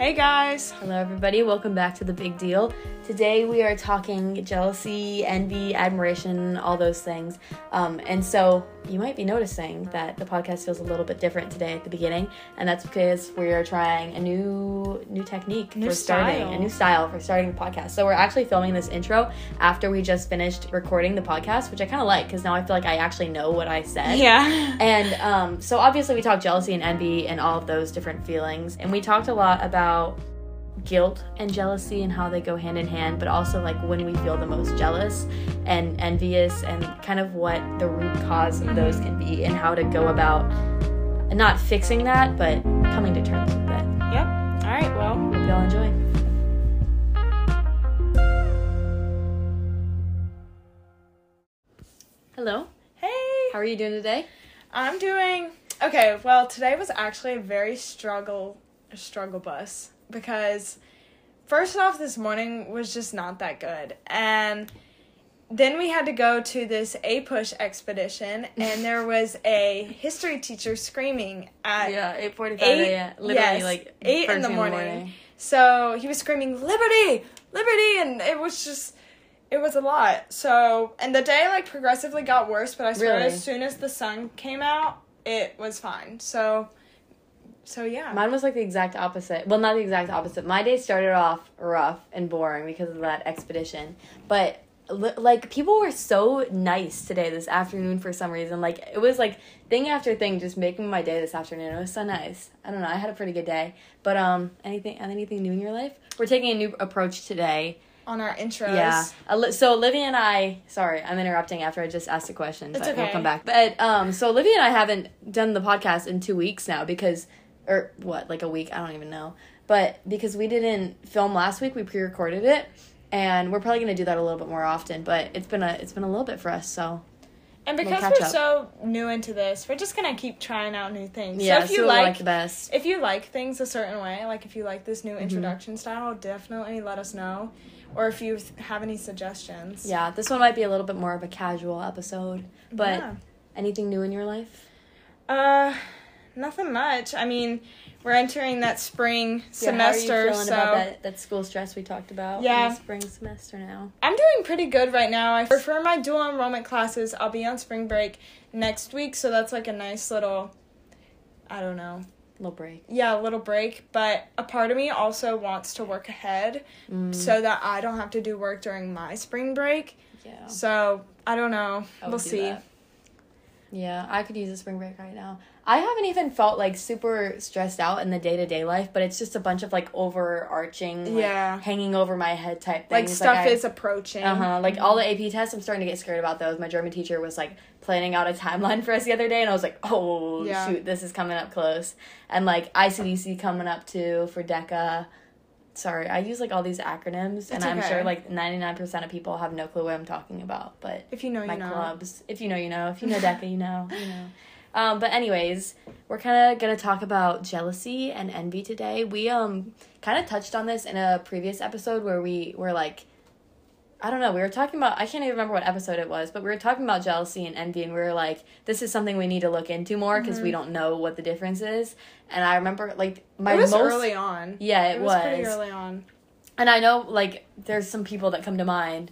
Hey guys. Hello, everybody. Welcome back to The Big Deal. Today we are talking jealousy, envy, admiration, all those things. Um, and so you might be noticing that the podcast feels a little bit different today at the beginning, and that's because we are trying a new new technique New for starting style. a new style for starting the podcast. So we're actually filming this intro after we just finished recording the podcast, which I kind of like because now I feel like I actually know what I said. Yeah. And um, so obviously we talked jealousy and envy and all of those different feelings, and we talked a lot about guilt and jealousy and how they go hand in hand, but also like when we feel the most jealous and envious, and kind of what the root cause of those mm-hmm. can be, and how to go about not fixing that, but coming to terms with it. Yep. All right. Well, Hope y'all enjoy. Hello, hey. how are you doing today? I'm doing okay. Well, today was actually a very struggle struggle bus because first off, this morning was just not that good, and then we had to go to this APUSH expedition, and there was a history teacher screaming at Yeah, eight forty-five Eight- a.m. Literally, yes, like eight in first the thing morning. So he was screaming liberty, liberty, and it was just, it was a lot. So and the day like progressively got worse, but I swear Really? as soon as the sun came out, it was fine. So, so yeah. Mine was like the exact opposite. Well, not the exact opposite. My day started off rough and boring because of that expedition. But like people were so nice today this afternoon for some reason. Like it was like thing after thing just making my day this afternoon. It was so nice. I don't know. I had a pretty good day. But um anything anything new in your life? We're taking a new approach today. on our intros. Yeah. So Olivia and I, sorry, I'm interrupting after I just asked a question, It's but we'll come back. But um, so Olivia and I haven't done the podcast in two weeks now because, or what, like a week? I don't even know. But because we didn't film last week, we pre-recorded it, and we're probably gonna do that a little bit more often. But it's been a it's been a little bit for us, so And We'll because we're up. so new into this, we're just gonna keep trying out new things. yeah. so if you like, like the best. if you like things a certain way, like if you like this Mm-hmm. new introduction style, definitely let us know. Or if you have any suggestions. Yeah, this one might be a little bit more of a casual episode. But Yeah. anything new in your life? Uh, nothing much. I mean, we're entering that spring semester, yeah, how are you feeling so about that, that school stress we talked about? Yeah. spring semester now. I'm doing pretty good right now. I prefer my dual enrollment classes, I'll be on spring break next week, so that's like a nice little. I don't know. Little break. Yeah, a little break, but a part of me also wants to work ahead Mm. so that I don't have to do work during my spring break. Yeah. So, I don't know. I we'll see. that. Yeah, I could use a spring break right now. I haven't even felt like super stressed out in the day to day life, but it's just a bunch of like overarching, like, Yeah. hanging over my head type thing. Like things. stuff is approaching. Uh huh. Like all the AP tests, I'm starting to get scared about those. My German teacher was like planning out a timeline for us the other day, and I was like, oh Yeah. shoot, this is coming up close. And like ICDC coming up too for DECA. Sorry, I use like all these acronyms, and I'm okay. sure like 99% of people have no clue what I'm talking about. But If you know, my you know. clubs. If you know, you know. If you know DECA, you know. You know. Um, but anyways, we're kind of gonna talk about jealousy and envy today. We um kind of touched on this in a previous episode where we were like, I don't know, we were talking about I can't even remember what episode it was, but we were talking about jealousy and envy, and we were like, this is something we need to look into more because we don't know what the difference is. And I remember like my Mm-hmm. it was most early on. yeah, it, It was, pretty early on. and I know, like, there's some people that come to mind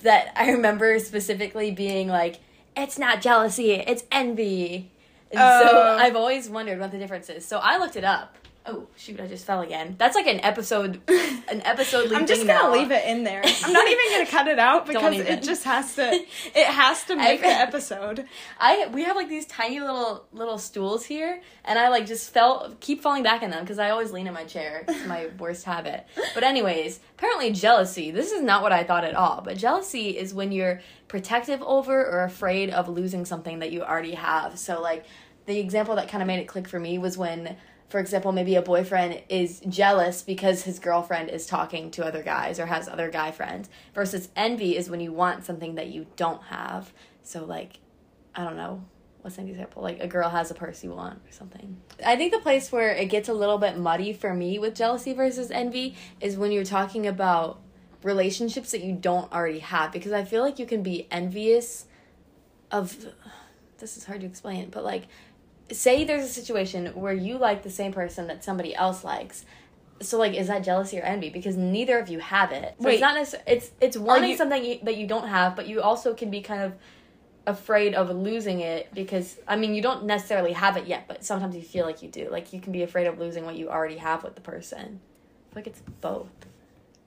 that I remember specifically being like, it's not jealousy, it's envy. And so Oh. I've always wondered what the difference is. So I looked it up. Oh, shoot, I just fell again. That's like an episode, an episode I'm just gonna leave it in there. I'm not even gonna cut it out because it just has to. It has to make the episode. I we have like these tiny little little stools here, and I like just fell keep falling back in them because I always lean in my chair. It's my worst habit. But anyways, apparently jealousy. This is not what I thought at all. But jealousy is when you're protective over or afraid of losing something that you already have. So like the example that kind of made it click for me was when. For example, maybe a boyfriend is jealous because his girlfriend is talking to other guys or has other guy friends. Versus envy is when you want something that you don't have. So, like, I don't know. What's an example? Like a girl has a purse you want or something. I think the place where it gets a little bit muddy for me with jealousy versus envy is when you're talking about relationships that you don't already have because I feel like you can be envious of this is hard to explain, but like say there's a situation where you like the same person that somebody else likes so like is that jealousy or envy? Because neither of you have it. So Wait. it's not necessarily it's it's wanting you- something you, that you don't have but you also can be kind of afraid of losing it because i mean you don't necessarily have it yet but sometimes you feel like you do. Like you can be afraid of losing what you already have with the person. I feel like it's both.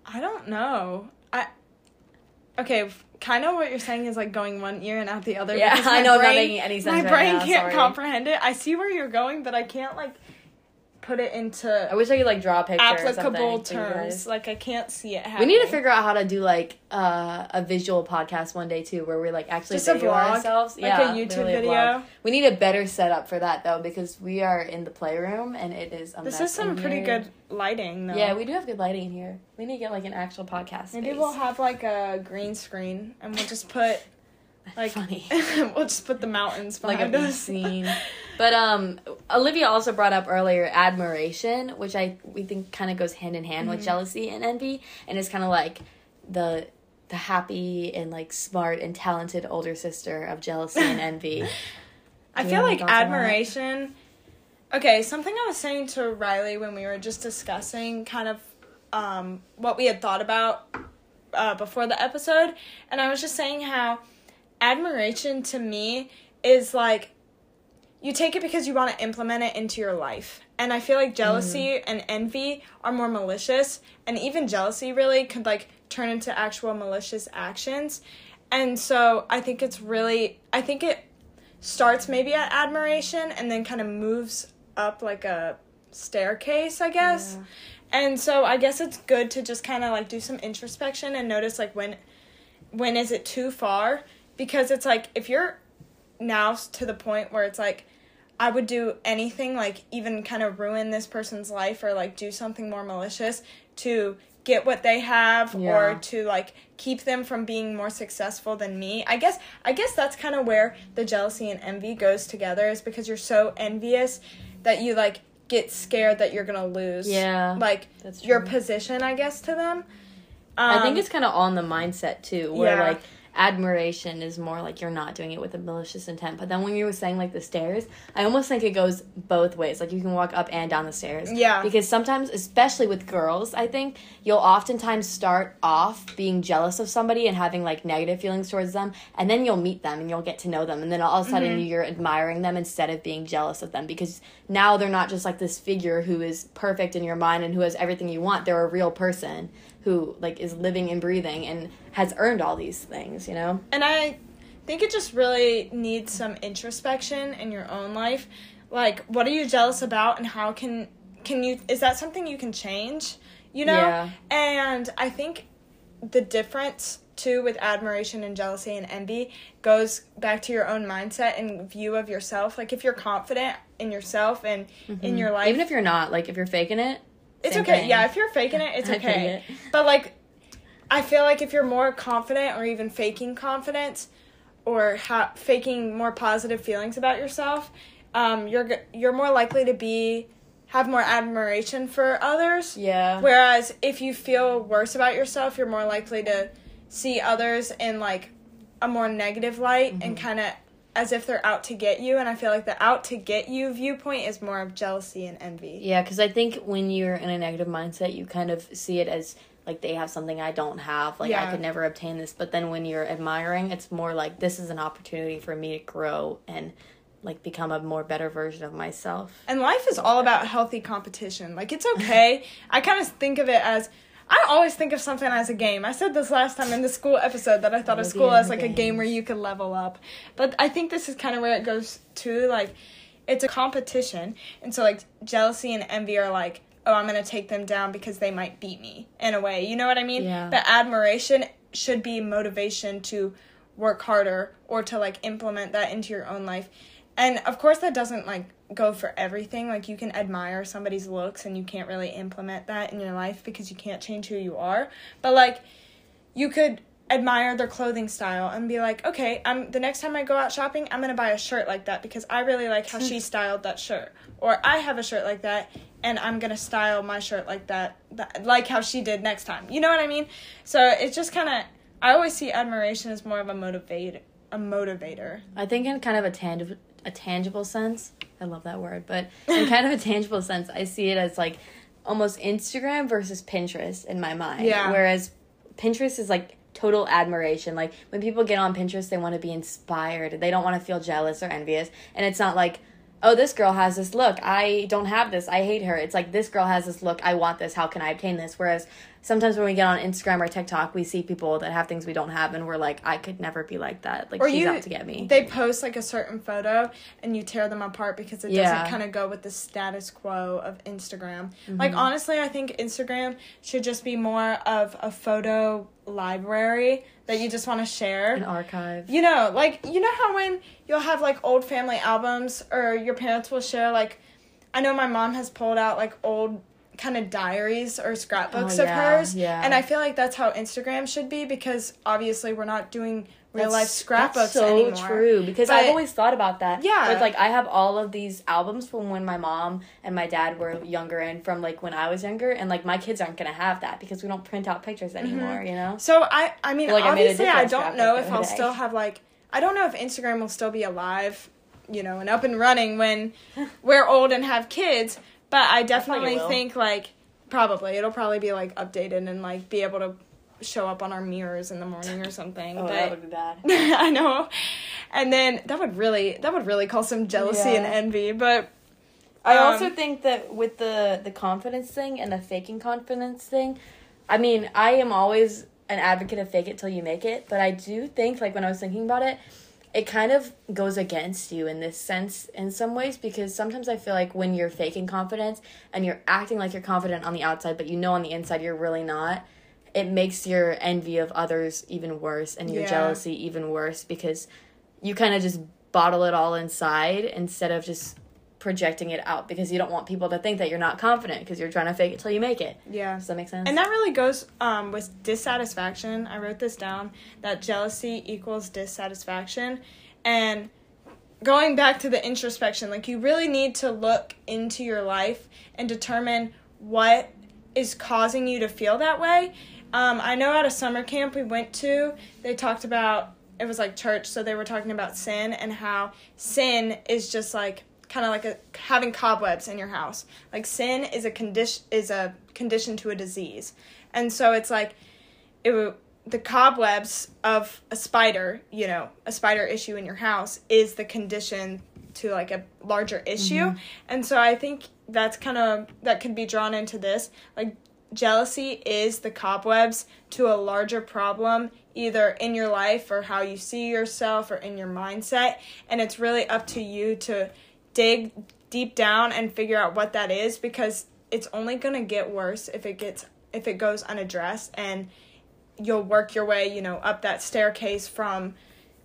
I don't know. I okay. Kind of what you're saying is like going one ear and out the other. Yeah, I know I'm not brain- making any sense My right brain now, can't sorry. comprehend it. I see where you're going, but I can't like put it into i wish i could like draw a picture applicable something for you terms. Like I can't see it. we need to figure out how to do like uh, a visual podcast one day too, where we like actually Just a video vlog? ourselves. Like yeah, a YouTube a video? vlog. We need a better setup for that though, because we are in the playroom and it is a This is some pretty here. good lighting, though. Yeah, we do have good lighting in here. We need to get like an actual podcast. Maybe space. we'll have like a green screen, and we'll just put like funny. we'll just put the mountains like a behind us. scene. But um, Olivia also brought up earlier admiration, which I we think kind of goes hand in hand Mm-hmm. with jealousy and envy, and it's kind of like the the happy and like smart and talented older sister of jealousy and envy. I feel like any thoughts on that? admiration. Okay, something I was saying to Riley when we were just discussing kind of um, what we had thought about uh, before the episode, and I was just saying how admiration to me is like you take it because you want to implement it into your life. And I feel like jealousy mm-hmm. and envy are more malicious, and even jealousy really could like turn into actual malicious actions. And so I think it's really, I think it starts maybe at admiration and then kind of moves up like a staircase, I guess. Yeah. And so I guess it's good to just kind of like do some introspection and notice like when when is it too far because it's like if you're now to the point where it's like I would do anything like even kind of ruin this person's life or like do something more malicious to get what they have Yeah. or to like keep them from being more successful than me. I guess I guess that's kind of where the jealousy and envy goes together is because you're so envious that you like get scared that you're going to lose Yeah, like your position I guess to them. I think Um, it's kind of on the mindset too, where Yeah. like admiration is more like you're not doing it with a malicious intent. But then when you were saying like the stairs, I almost think it goes both ways. Like you can walk up and down the stairs. Yeah. Because sometimes, especially with girls, I think you'll oftentimes start off being jealous of somebody and having like negative feelings towards them, and then you'll meet them and you'll get to know them, and then all of a mm-hmm. sudden you're admiring them instead of being jealous of them because now they're not just like this figure who is perfect in your mind and who has everything you want. They're a real person who like is living and breathing and has earned all these things, you know? And I think it just really needs some introspection in your own life. Like, what are you jealous about, and how can can you? Is that something you can change? You know. Yeah. And I think the difference too with admiration and jealousy and envy goes back to your own mindset and view of yourself. Like, if you're confident in yourself and in your life, Mm-hmm. Even if you're not, like if you're faking it, it's same okay. thing. Yeah, if you're faking it, it's okay. it. But like, I feel like if you're more confident or even faking confidence or ha- faking more positive feelings about yourself, um, you're you're more likely to be have more admiration for others. Yeah. Whereas if you feel worse about yourself, you're more likely to see others in like a more negative light and Mm-hmm. kind of as if they're out to get you. And I feel like the out to get you viewpoint is more of jealousy and envy. Yeah, because I think when you're in a negative mindset, you kind of see it as like they have something I don't have. Like I could never obtain this. But then when you're admiring, it's more like this is an opportunity for me to grow and like become a more better version of myself. And life is all about healthy competition. Like it's okay. I kind of think of it as I always think of something as a game. I said this last time in the school episode that I thought of school as like a game where you could level up. But I think this is kind of where it goes to like it's a competition. And so like jealousy and envy are like, "Oh, I'm going to take them down because they might beat me." In a way. You know what I mean? Yeah. But admiration should be motivation to work harder or to like implement that into your own life. And of course that doesn't like go for everything. Like you can admire somebody's looks and you can't really implement that in your life because you can't change who you are. But like you could admire their clothing style and be like, "Okay, I'm the next time I go out shopping, I'm going to buy a shirt like that because I really like how she styled that shirt." Or I have a shirt like that and I'm going to style my shirt like that, that like how she did next time. You know what I mean? So it's just kind of I always see admiration as more of a motivate a motivator. I think in kind of a tangible a tangible sense, I love that word, but in kind of a tangible sense, I see it as like almost Instagram versus Pinterest in my mind. Yeah. Whereas Pinterest is like total admiration. Like when people get on Pinterest, they want to be inspired. They don't want to feel jealous or envious. And it's not like, oh, this girl has this look. I don't have this. I hate her. It's like this girl has this look. I want this. How can I obtain this? Whereas sometimes when we get on Instagram or TikTok, we see people that have things we don't have, and we're like, I could never be like that. Like Or she's you- out to get me. They post like a certain photo and you tear them apart because it Yeah. doesn't kind of go with the status quo of Instagram. Mm-hmm. Like honestly, I think Instagram should just be more of a photo library that you just want to share. An archive. You know, like you know how when you'll have like old family albums or your parents will share like I know my mom has pulled out like old kind of diaries or scrapbooks Oh, of hers. yeah. And I feel like that's how Instagram should be because obviously we're not doing real life That's- scrapbooks that's so anymore. true because But- I've always thought about that. Yeah. With like I have all of these albums from when my mom and my dad were younger and from like when I was younger and like my kids aren't gonna have that because we don't print out pictures mm-hmm. anymore. You know. So I I mean Like, I obviously I digital don't know if I'll day. still have like I don't know if Instagram will still be alive, you know, and up and running when we're old and have kids, but I definitely will. think like probably it'll probably be like updated and like be able to show up on our mirrors in the morning or something. Oh, but that would be bad. I know. And then that would really that would really cause some jealousy and envy, but I Um, also think that with the the confidence thing and the faking confidence thing, I mean, I am always an advocate of fake it till you make it, but I do think like when I was thinking about it, it kind of goes against you in this sense in some ways because sometimes I feel like when you're faking confidence and you're acting like you're confident on the outside but you know on the inside you're really not, it makes your envy of others even worse and your Yeah. jealousy even worse because you kind of just bottle it all inside instead of just projecting it out because you don't want people to think that you're not confident because you're trying to fake it till you make it. yeah. Does that make sense? And that really goes um, with dissatisfaction. I wrote this down that jealousy equals dissatisfaction. And going back to the introspection, like you really need to look into your life and determine what is causing you to feel that way. Um, I know at a summer camp we went to, they talked about it was like church, so they were talking about sin and how sin is just like kind of like a having cobwebs in your house. Like sin is a condition is a condition to a disease, and so it's like it w- the cobwebs of a spider, you know, a spider issue in your house is the condition to like a larger issue. Mm-hmm. And so I think that's kind of that could be drawn into this. Like jealousy is the cobwebs to a larger problem either in your life or how you see yourself or in your mindset and it's really up to you to dig deep down and figure out what that is because it's only going to get worse if it gets if it goes unaddressed and you'll work your way, you know, up that staircase from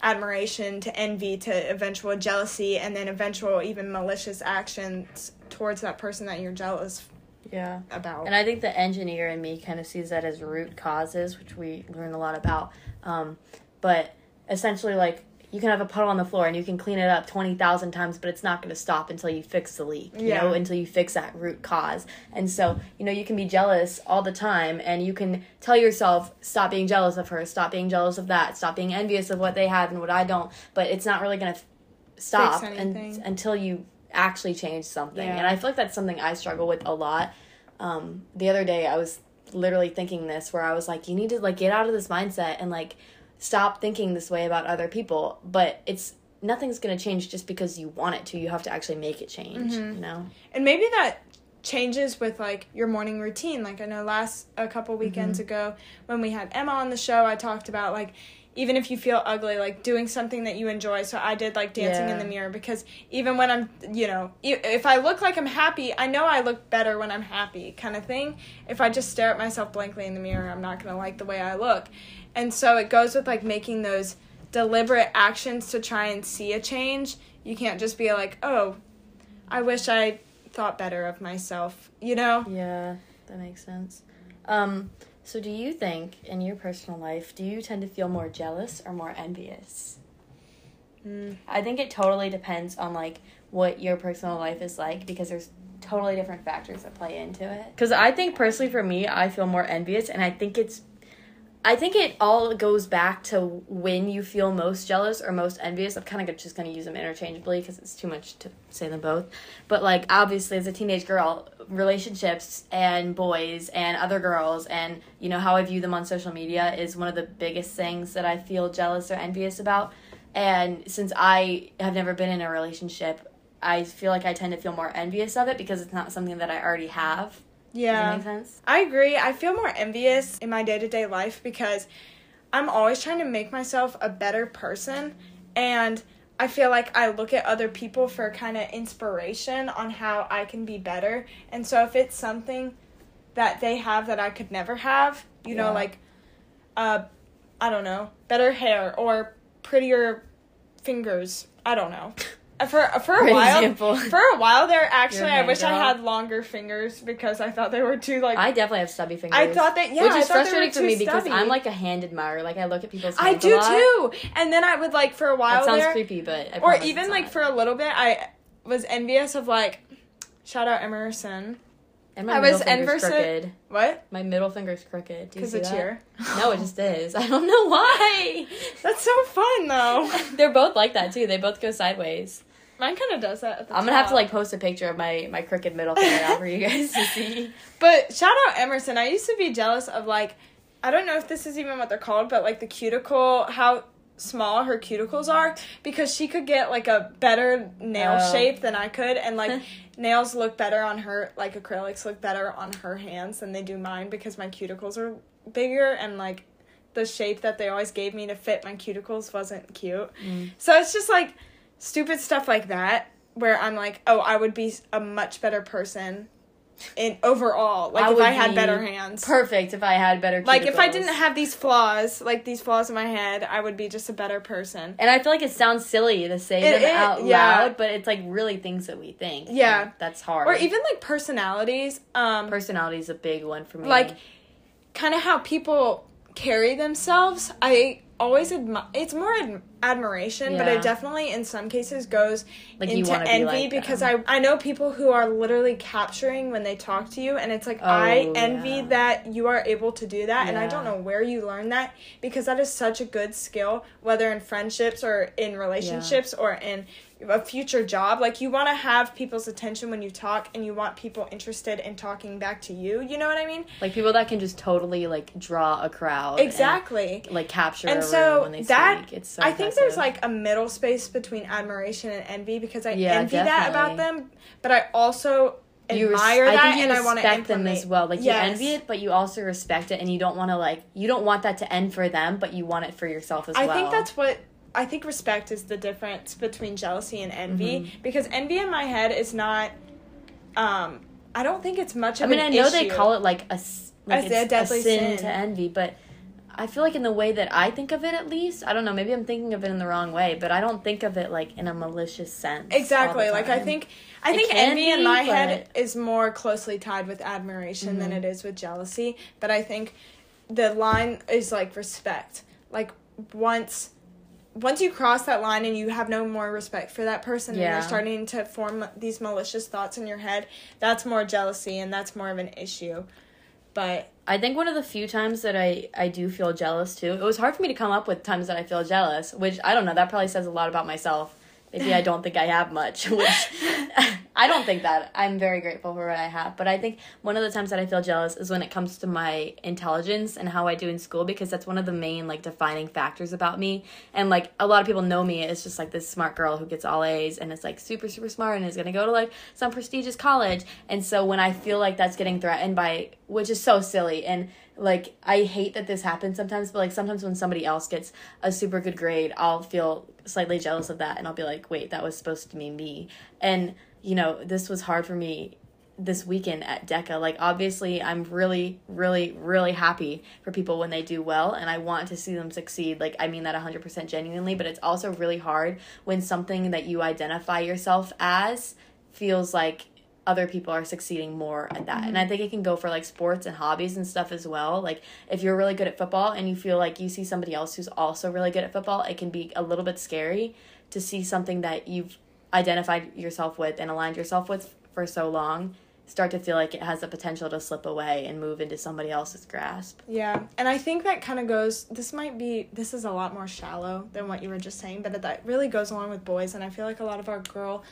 admiration to envy to eventual jealousy and then eventual even malicious actions towards that person that you're jealous yeah. about. And I think the engineer in me kind of sees that as root causes, which we learn a lot about. Um, but essentially, like, you can have a puddle on the floor and you can clean it up 20,000 times, but it's not going to stop until you fix the leak, you Yeah. know, until you fix that root cause. And so, you know, you can be jealous all the time and you can tell yourself, stop being jealous of her, stop being jealous of that, stop being envious of what they have and what I don't, but it's not really going to stop un- until you actually change something. Yeah. And I feel like that's something I struggle with a lot. Um, the other day I was literally thinking this where I was like, you need to like get out of this mindset and like stop thinking this way about other people. But it's nothing's gonna change just because you want it to. You have to actually make it change. Mm-hmm. You know? and maybe that changes with like your morning routine. Like I know last a couple weekends ago when we had Emma on the show, I talked about like even if you feel ugly, like doing something that you enjoy. So I did like dancing in the mirror because even when I'm, you know, if I look like I'm happy, I know I look better when I'm happy, kind of thing. If I just stare at myself blankly in the mirror, I'm not gonna like the way I look. And so it goes with like making those deliberate actions to try and see a change. You can't just be like, oh, I wish I thought better of myself, you know? Yeah, that makes sense. Um, so do you think in your personal life, do you tend to feel more jealous or more envious? Mm. I think it totally depends on like what your personal life is like because there's totally different factors that play into it. Because I think personally for me, I feel more envious, and I think it's I think it all goes back to when you feel most jealous or most envious. I'm kind of just going to use them interchangeably because it's too much to say them both. But like obviously as a teenage girl, relationships and boys and other girls and you know how I view them on social media is one of the biggest things that I feel jealous or envious about. And since I have never been in a relationship, I feel like I tend to feel more envious of it because it's not something that I already have. Yeah. Does that make sense? I agree. I feel more envious in my day to day life because I'm always trying to make myself a better person. And I feel like I look at other people for kind of inspiration on how I can be better. And so if it's something that they have that I could never have, you know, like, uh, I don't know, better hair or prettier fingers. I don't know. For for a Great while, example. for a while there, actually, I wish I had longer fingers because I thought they were too like I definitely have stubby fingers. I thought that yeah, which I is frustrating were for me because stubby. I'm like a hand admirer. Like I look at people's I do too. And then I would like for a while That sounds there, creepy, but I or even like for a little bit, I was envious of like, shout out Emerson. And my I middle was finger's enversa- crooked. What? My middle finger's crooked. Do you Because see it's that? here. No, it just is. I don't know why. That's so fun though. They're both like that too. They both go sideways. Mine kind of does that. At the I'm gonna have to like post a picture of my my crooked middle finger out for you guys to see. But shout out Emerson. I used to be jealous of like, I don't know if this is even what they're called, but like the cuticle, how small her cuticles are, because she could get like a better nail Oh. shape than I could, and like nails look better on her, like acrylics look better on her hands than they do mine because my cuticles are bigger and like the shape that they always gave me to fit my cuticles wasn't cute. Mm. So it's just like stupid stuff like that where I'm like, oh, I would be a much better person in overall. Like I if I had be better hands. Perfect if I had better. like if I didn't have these flaws, like these flaws in my head, I would be just a better person. And I feel like it sounds silly to say It them is, out yeah. loud, but it's like really things that we think. Yeah. And that's hard. Or even like personalities, um personality is a big one for me. like kind of how people carry themselves. I always admire it's more ad- admiration, but it definitely in some cases goes Like, into wanna be envy like because them. I I know people who are literally capturing when they talk to you and it's like I Oh, envy yeah. that you are able to do that and I don't know where you learn that because that is such a good skill whether in friendships or in relationships or in a future job like you want to have people's attention when you talk and you want people interested in talking back to you you know what I mean like people that can just totally like draw a crowd. and, exactly like capture and a so room when they that speak. It's so I think there's like a middle space between admiration and envy because I Yeah, envy that about them, but I also you res- admire I that think you and I want to respect them as well. Like you envy it, but you also respect it, and you don't want to like you don't want that to end for them, but you want it for yourself as I well. I think that's what I think respect is the difference between jealousy and envy Mm-hmm. because envy in my head is not um I don't think it's much I of mean, an I know they call it like a like A deadly a sin, sin. to envy, but I feel like in the way that I think of it, at least I don't know. Maybe I'm thinking of it in the wrong way, but I don't think of it like in a malicious sense. Exactly. Like I think I It think envy in my but- head is more closely tied with admiration than Mm-hmm. it is with jealousy. But I think the line is like respect. Like once once you cross that line and you have no more respect for that person and you're starting to form these malicious thoughts in your head, that's more jealousy and that's more of an issue. But I think one of the few times that I I do feel jealous too. It was hard for me to come up with times that I feel jealous, which I don't know. That probably says a lot about myself. Maybe I don't think I have much, which I don't think that. I'm very grateful for what I have. But I think one of the times that I feel jealous is when it comes to my intelligence and how I do in school because that's one of the main like defining factors about me. And like a lot of people know me as just like this smart girl who gets all A's and is like super super smart and is going to go to like some prestigious college. And so when I feel like that's getting threatened by which is so silly and like I hate that this happens sometimes, but like sometimes when somebody else gets a super good grade, I'll feel slightly jealous of that and I'll be like, wait, that was supposed to be me. And, you know, this was hard for me this weekend at DECA. Like, obviously, I'm really, really, really happy for people when they do well, and I want to see them succeed. Like, I mean that 100% genuinely, but it's also really hard when something that you identify yourself as feels like other people are succeeding more at that. And I mm-hmm. think it can go for like sports and hobbies and stuff as well. Like if you're really good at football and you feel like you see somebody else who's also really good at football, it can be a little bit scary to see something that you've identified yourself with and aligned yourself with for so long start to feel like it has the potential to slip away and move into somebody else's grasp. Yeah, and I think that kind of goes. This might be. This is a lot more shallow than what you were just saying, but that really goes along with boys, and I feel like a lot of our girl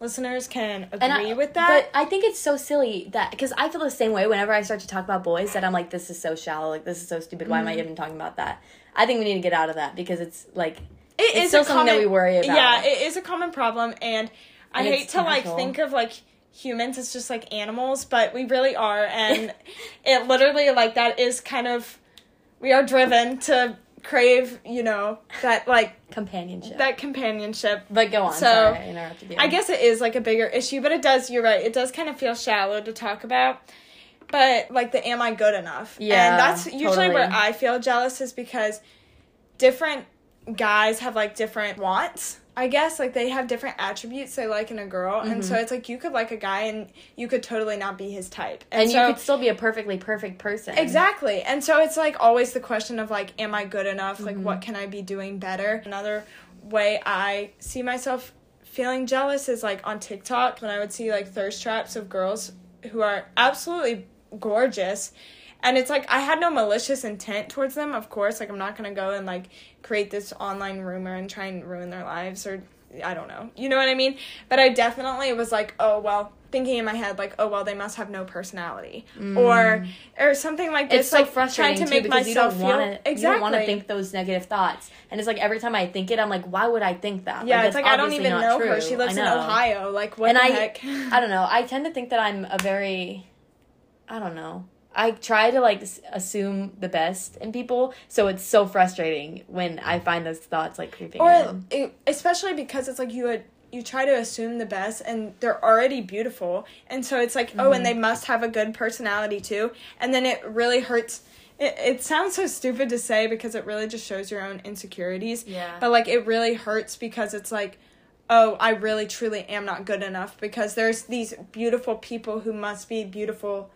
listeners can agree I, with that. But I think it's so silly that because I feel the same way whenever I start to talk about boys that I'm like, this is so shallow, like this is so stupid. Why am I Mm-hmm. even talking about that? I think we need to get out of that because it's like It it's is still a something that common- we worry about. Yeah, it is a common problem, and I And hate to like think of like humans as just like animals, but we really are, and it literally like that is kind of we are driven to crave, you know, that like companionship. that companionship. but go on. So, sorry, I interrupted you. I guess it is like a bigger issue, but it does. You're right. It does kind of feel shallow to talk about. But like the am I good enough? Yeah, and that's usually where. I feel jealous is because different guys have like different wants. I guess like they have different attributes they like in a girl, and so it's like you could like a guy and you could totally not be his type, Mm-hmm. and so, you could still be a perfectly perfect person. Exactly. And so it's like always the question of like, am I good enough? Like, Mm-hmm. what can I be doing better? Another way I see myself feeling jealous is like on TikTok when I would see like thirst traps of girls who are absolutely gorgeous. And it's like I had no malicious intent towards them, of course. Like I'm not gonna go and like create this online rumor and try and ruin their lives or I don't know. You know what I mean? But I definitely was like, oh well, thinking in my head like, oh well, they must have no personality, or or something like this. Mm. It's so like frustrating trying to make because you myself don't feel want to. exactly. You don't want to think those negative thoughts, and it's like every time I think it, I'm like, why would I think that? Yeah, it's like I don't even know her. She lives in. Ohio. Like what and the I, heck? I don't know. I tend to think that I'm a very, I don't know. I try to like assume the best in people, so it's so frustrating when I find those thoughts like creeping or in. it, especially because it's like you would you try to assume the best and they're already beautiful and so it's like oh and they mm-hmm. must have a good personality too and then it really hurts it, it sounds so stupid to say because it really just shows your own insecurities Yeah. but like it really hurts because it's like oh i really truly am not good enough because there's these beautiful people who must be beautiful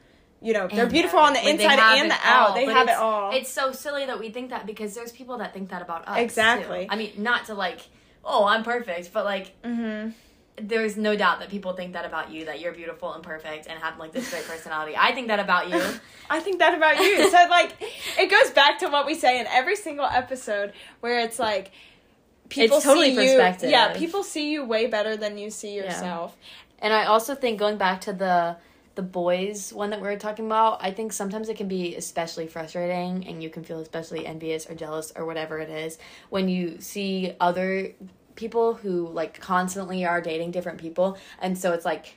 you know they're And beautiful on the Like, inside and the out all, they have it all It's so silly that we think that because there's people that think that about us. too. Exactly. I mean, not to like, oh, I'm perfect, but like, mm-hmm. there's no doubt that people think that about you, that you're beautiful and perfect and have like this great personality. I think that about you. I think that about you. So like it goes back to what we say in every single episode where it's like people It's totally see you. Yeah, people see you way better than you see Yeah. yourself. And I also think going back to the the boys one that we were talking about, I think sometimes it can be especially frustrating and you can feel especially envious or jealous or whatever it is when you see other people who like constantly are dating different people. And so it's like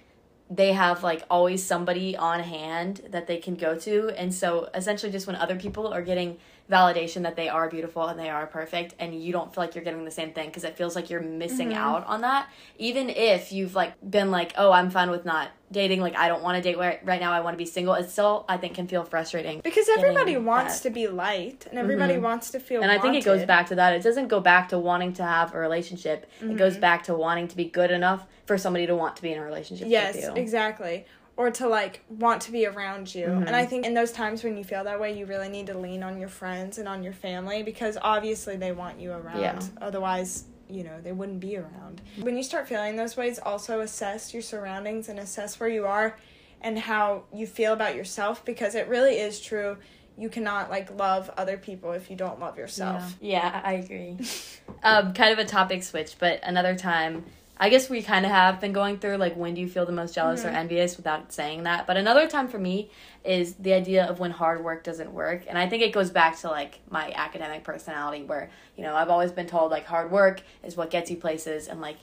they have like always somebody on hand that they can go to. And so essentially just when other people are getting validation that they are beautiful and they are perfect and you don't feel like you're getting the same thing because it feels like you're missing out on that. Even if you've like been like oh i'm fine with not dating like i don't want to date right, right now i want to be single it still i think can feel frustrating Because everybody wants that. to be liked and everybody Mhm. wants to feel and i think it goes back to that. It doesn't go back to wanting to have a relationship. It goes back to wanting to be good enough for somebody to want to be in a relationship Yes, with you. exactly. Or to like want to be around you. Mm-hmm. And I think in those times when you feel that way, you really need to lean on your friends and on your family because obviously they want you around. Yeah. Otherwise, you know, they wouldn't be around. When you start feeling those ways, also assess your surroundings and assess where you are and how you feel about yourself because it really is true. You cannot like love other people if you don't love yourself. Yeah, yeah I agree. um, kind of a topic switch, but another time. I guess we kind of have been going through like when do you feel the most jealous or mm-hmm. envious without saying that. But another time for me is the idea of when hard work doesn't work. And I think it goes back to like my academic personality where, you know, I've always been told like hard work is what gets you places and like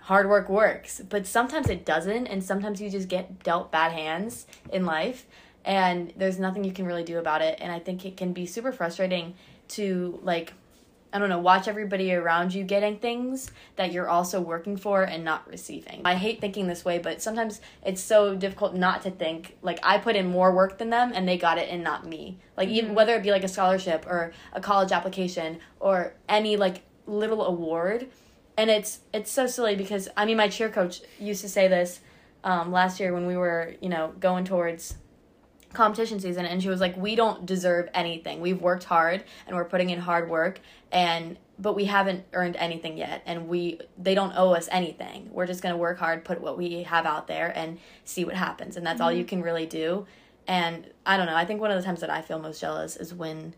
hard work works. But sometimes it doesn't and sometimes you just get dealt bad hands in life and there's nothing you can really do about it. And I think it can be super frustrating to like I don't know, watch everybody around you getting things that you're also working for and not receiving. I hate thinking this way, but sometimes it's so difficult not to think like I put in more work than them and they got it and not me. Like even whether it be like a scholarship or a college application or any like little award. And it's it's so silly because I mean my cheer coach used to say this um, last year when we were, you know, going towards competition season and she was like we don't deserve anything we've worked hard and we're putting in hard work and but we haven't earned anything yet and we they don't owe us anything we're just going to work hard put what we have out there and see what happens and that's mm-hmm. all you can really do and i don't know i think one of the times that i feel most jealous is when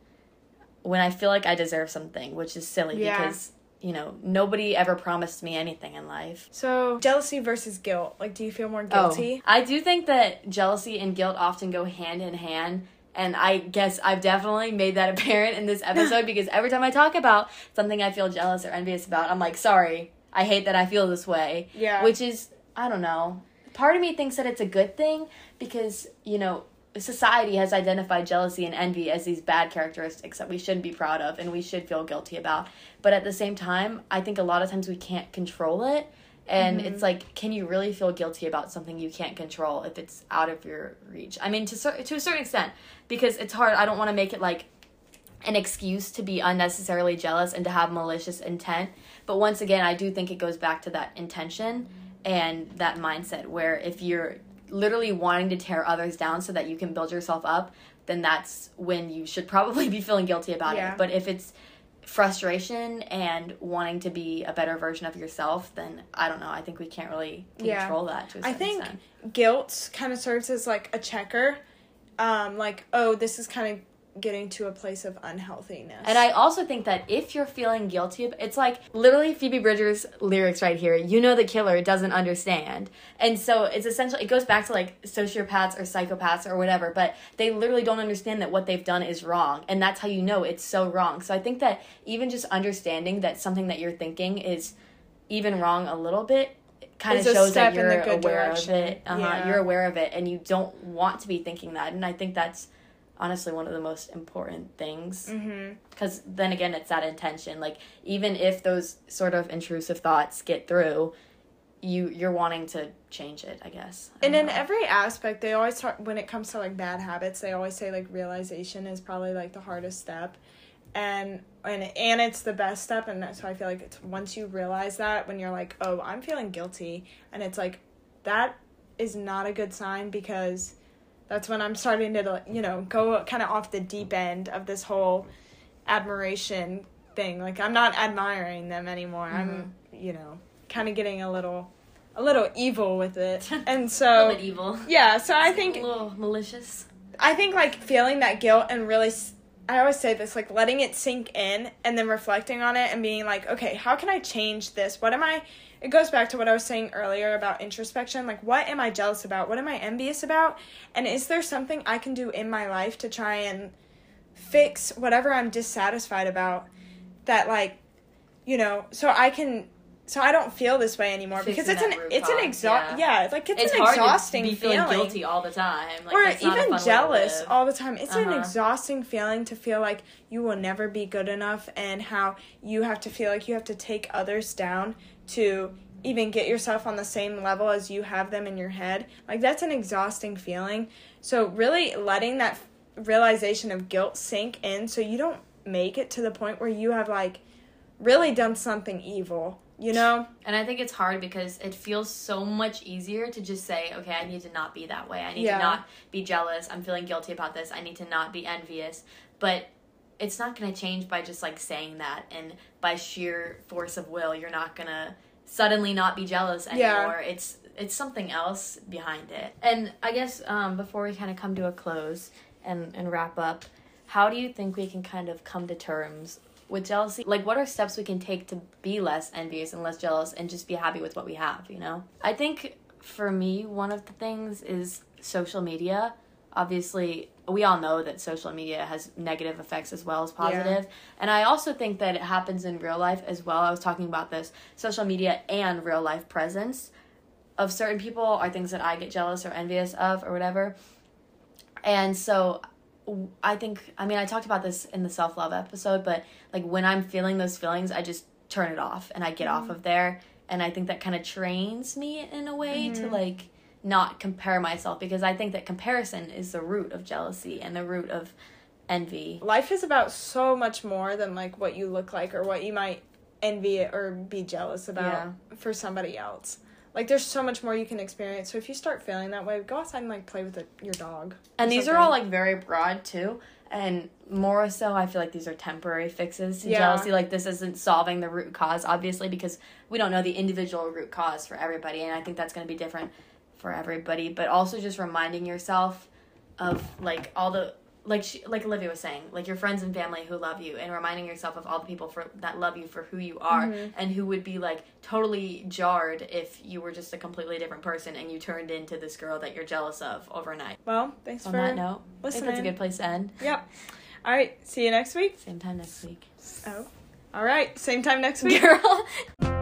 when i feel like i deserve something which is silly yeah. because you know, nobody ever promised me anything in life. So, jealousy versus guilt. Like, do you feel more oh, guilty? Oh, I do think that jealousy and guilt often go hand in hand. And I guess I've definitely made that apparent in this episode because every time I talk about something I feel jealous or envious about, I'm like, sorry, I hate that I feel this way. Yeah. Which is, I don't know. Part of me thinks that it's a good thing because, you know, society has identified jealousy and envy as these bad characteristics that we shouldn't be proud of and we should feel guilty about. But at the same time, I think a lot of times we can't control it. And mm-hmm. it's like, can you really feel guilty about something you can't control if it's out of your reach? I mean, to to a certain extent, because it's hard. I don't want to make it like an excuse to be unnecessarily jealous and to have malicious intent. But once again, I do think it goes back to that intention and that mindset where if you're literally wanting to tear others down so that you can build yourself up, then that's when you should probably be feeling guilty about yeah. it. But if it's frustration and wanting to be a better version of yourself, then I don't know. I think we can't really control yeah. that. To I think extent. guilt kind of serves as like a checker. Um, like, oh, this is kind of getting to a place of unhealthiness. And I also think that if you're feeling guilty, it's like literally Phoebe Bridgers' lyrics right here. You know the killer doesn't understand. And so it's essentially, it goes back to like sociopaths or psychopaths or whatever, but they literally don't understand that what they've done is wrong. And that's how you know it's so wrong. So I think that even just understanding that something that you're thinking is even wrong a little bit kind of shows that you're aware direction. of it. Uh-huh. Yeah. You're aware of it and you don't want to be thinking that. And I think that's honestly one of the most important things because mm-hmm. then again it's that intention like even if those sort of intrusive thoughts get through you you're wanting to change it i guess I and in know. every aspect they always talk when it comes to like bad habits they always say like realization is probably like the hardest step and and and it's the best step and that's so i feel like it's once you realize that when you're like oh i'm feeling guilty and it's like that is not a good sign because that's when I'm starting to, you know, go kind of off the deep end of this whole admiration thing. Like I'm not admiring them anymore. Mm-hmm. I'm, you know, kind of getting a little a little evil with it. And so a little evil. Yeah, so I think a little malicious. I think like feeling that guilt and really I always say this like letting it sink in and then reflecting on it and being like, "Okay, how can I change this? What am I it goes back to what I was saying earlier about introspection. Like, what am I jealous about? What am I envious about? And is there something I can do in my life to try and fix whatever I'm dissatisfied about that, like, you know, so I can so I don't feel this way anymore because it's an it's an exhaust yeah. yeah like it's, it's an exhausting be feeling. feeling guilty all the time like, or even jealous all the time it's uh-huh. an exhausting feeling to feel like you will never be good enough and how you have to feel like you have to take others down to even get yourself on the same level as you have them in your head. Like that's an exhausting feeling. So really letting that realization of guilt sink in so you don't make it to the point where you have like really done something evil, you know? And I think it's hard because it feels so much easier to just say, okay, I need to not be that way. I need yeah. to not be jealous. I'm feeling guilty about this. I need to not be envious. But it's not going to change by just like saying that and by sheer force of will you're not going to suddenly not be jealous anymore. Yeah. it's it's something else behind it. And i guess um, before we kind of come to a close and and wrap up how do you think we can kind of come to terms with jealousy? Like what are steps we can take to be less envious and less jealous and just be happy with what we have you know? I think for me one of the things is social media obviously we all know that social media has negative effects as well as positive. Yeah. And I also think that it happens in real life as well. I was talking about this social media and real life presence of certain people are things that I get jealous or envious of or whatever. And so I think I mean I talked about this in the self-love episode, but like when I'm feeling those feelings, I just turn it off and I get mm-hmm. off of there and I think that kind of trains me in a way mm-hmm. to like not compare myself because I think that comparison is the root of jealousy and the root of envy. Life is about so much more than like what you look like or what you might envy or be jealous about yeah. for somebody else. Like there's so much more you can experience. So if you start feeling that way, go outside and like play with it, your dog. And these are all like very broad too. And more so, I feel like these are temporary fixes to Yeah. jealousy. Like this isn't solving the root cause, obviously, because we don't know the individual root cause for everybody, and I think that's going to be different for everybody. But also just reminding yourself of like all the like she, like Olivia was saying, like your friends and family who love you, and reminding yourself of all the people for that love you for who you are, Mhm. and who would be like totally jarred if you were just a completely different person and you turned into this girl that you're jealous of overnight. Well, thanks On for that note, I think that's a good place to end. Yep. All right. See you next week. Same time next week. Oh. All right. Same time next week. Girl.